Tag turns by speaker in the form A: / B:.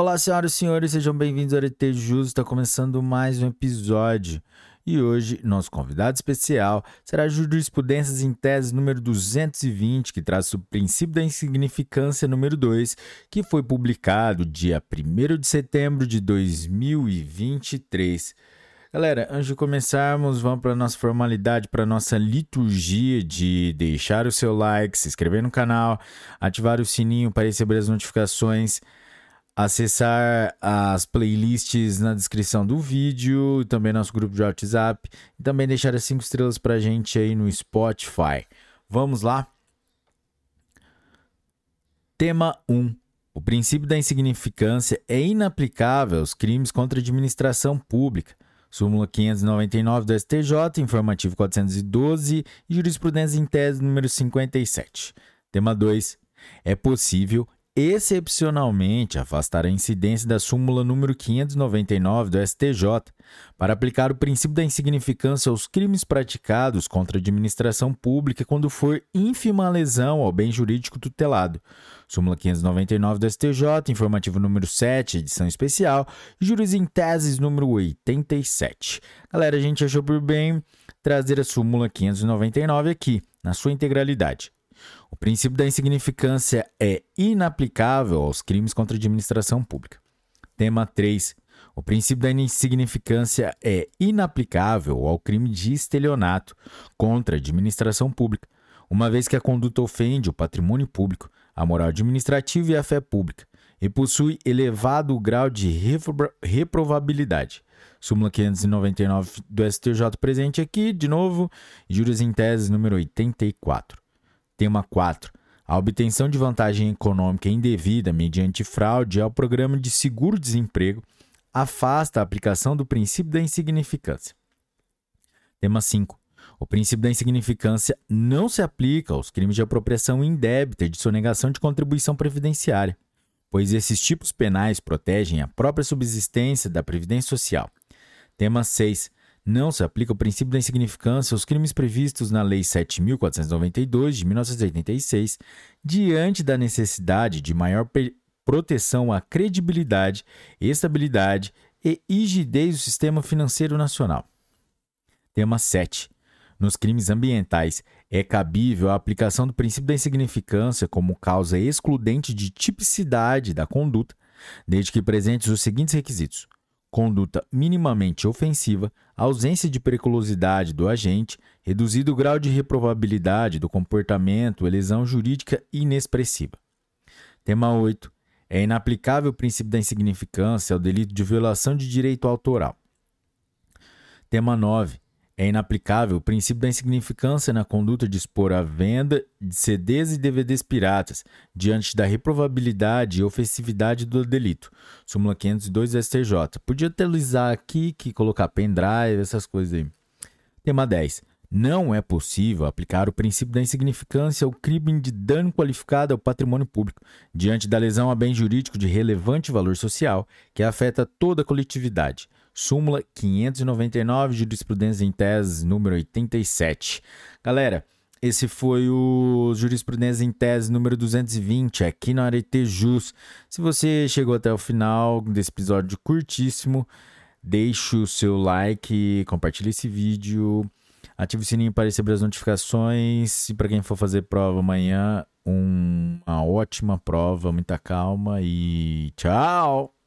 A: Olá, senhoras e senhores, sejam bem-vindos ao RT Justo. Está começando mais um episódio. E hoje, nosso convidado especial será Jurisprudências em Tese número 220, que traz o princípio da insignificância número 2, que foi publicado dia 1 de setembro de 2023. Galera, antes de começarmos, vamos para a nossa formalidade, para a nossa liturgia de deixar o seu like, se inscrever no canal, ativar o sininho para receber as notificações acessar as playlists na descrição do vídeo, também nosso grupo de WhatsApp, e também deixar as 5 estrelas pra gente aí no Spotify. Vamos lá? Tema 1. O princípio da insignificância é inaplicável aos crimes contra a administração pública. Súmula 599 do STJ, informativo 412 e jurisprudência em tese número 57. Tema 2. É possível excepcionalmente afastar a incidência da súmula número 599 do STJ para aplicar o princípio da insignificância aos crimes praticados contra a administração pública quando for ínfima lesão ao bem jurídico tutelado. Súmula 599 do STJ, informativo número 7, edição especial, juros em teses número 87. Galera, a gente achou por bem trazer a súmula 599 aqui, na sua integralidade. O princípio da insignificância é inaplicável aos crimes contra a administração pública. Tema 3. O princípio da insignificância é inaplicável ao crime de estelionato contra a administração pública, uma vez que a conduta ofende o patrimônio público, a moral administrativa e a fé pública, e possui elevado grau de reprovabilidade. Súmula 599 do STJ presente aqui, de novo, juros em tese número 84. Tema 4. A obtenção de vantagem econômica indevida mediante fraude ao programa de seguro-desemprego afasta a aplicação do princípio da insignificância. Tema 5. O princípio da insignificância não se aplica aos crimes de apropriação indébita e de sonegação de contribuição previdenciária, pois esses tipos penais protegem a própria subsistência da Previdência Social. Tema 6 não se aplica o princípio da insignificância aos crimes previstos na Lei 7.492 de 1986, diante da necessidade de maior proteção à credibilidade, estabilidade e rigidez do sistema financeiro nacional. Tema 7. Nos crimes ambientais, é cabível a aplicação do princípio da insignificância como causa excludente de tipicidade da conduta, desde que presentes os seguintes requisitos: conduta minimamente ofensiva, ausência de periculosidade do agente, reduzido grau de reprovabilidade do comportamento e lesão jurídica inexpressiva. Tema 8. É inaplicável o princípio da insignificância ao delito de violação de direito autoral. Tema 9 é inaplicável o princípio da insignificância na conduta de expor a venda de CDs e DVDs piratas, diante da reprovabilidade e ofensividade do delito. Súmula 502 do STJ. Podia utilizar aqui que colocar pendrive, essas coisas aí. Tema 10. Não é possível aplicar o princípio da insignificância ao crime de dano qualificado ao patrimônio público, diante da lesão a bem jurídico de relevante valor social, que afeta toda a coletividade súmula 599, jurisprudência em tese número 87. Galera, esse foi o Jurisprudência em Tese número 220, aqui na Arete Jus. Se você chegou até o final desse episódio curtíssimo, deixe o seu like, compartilhe esse vídeo, ative o sininho para receber as notificações. E para quem for fazer prova amanhã, uma ótima prova, muita calma e tchau!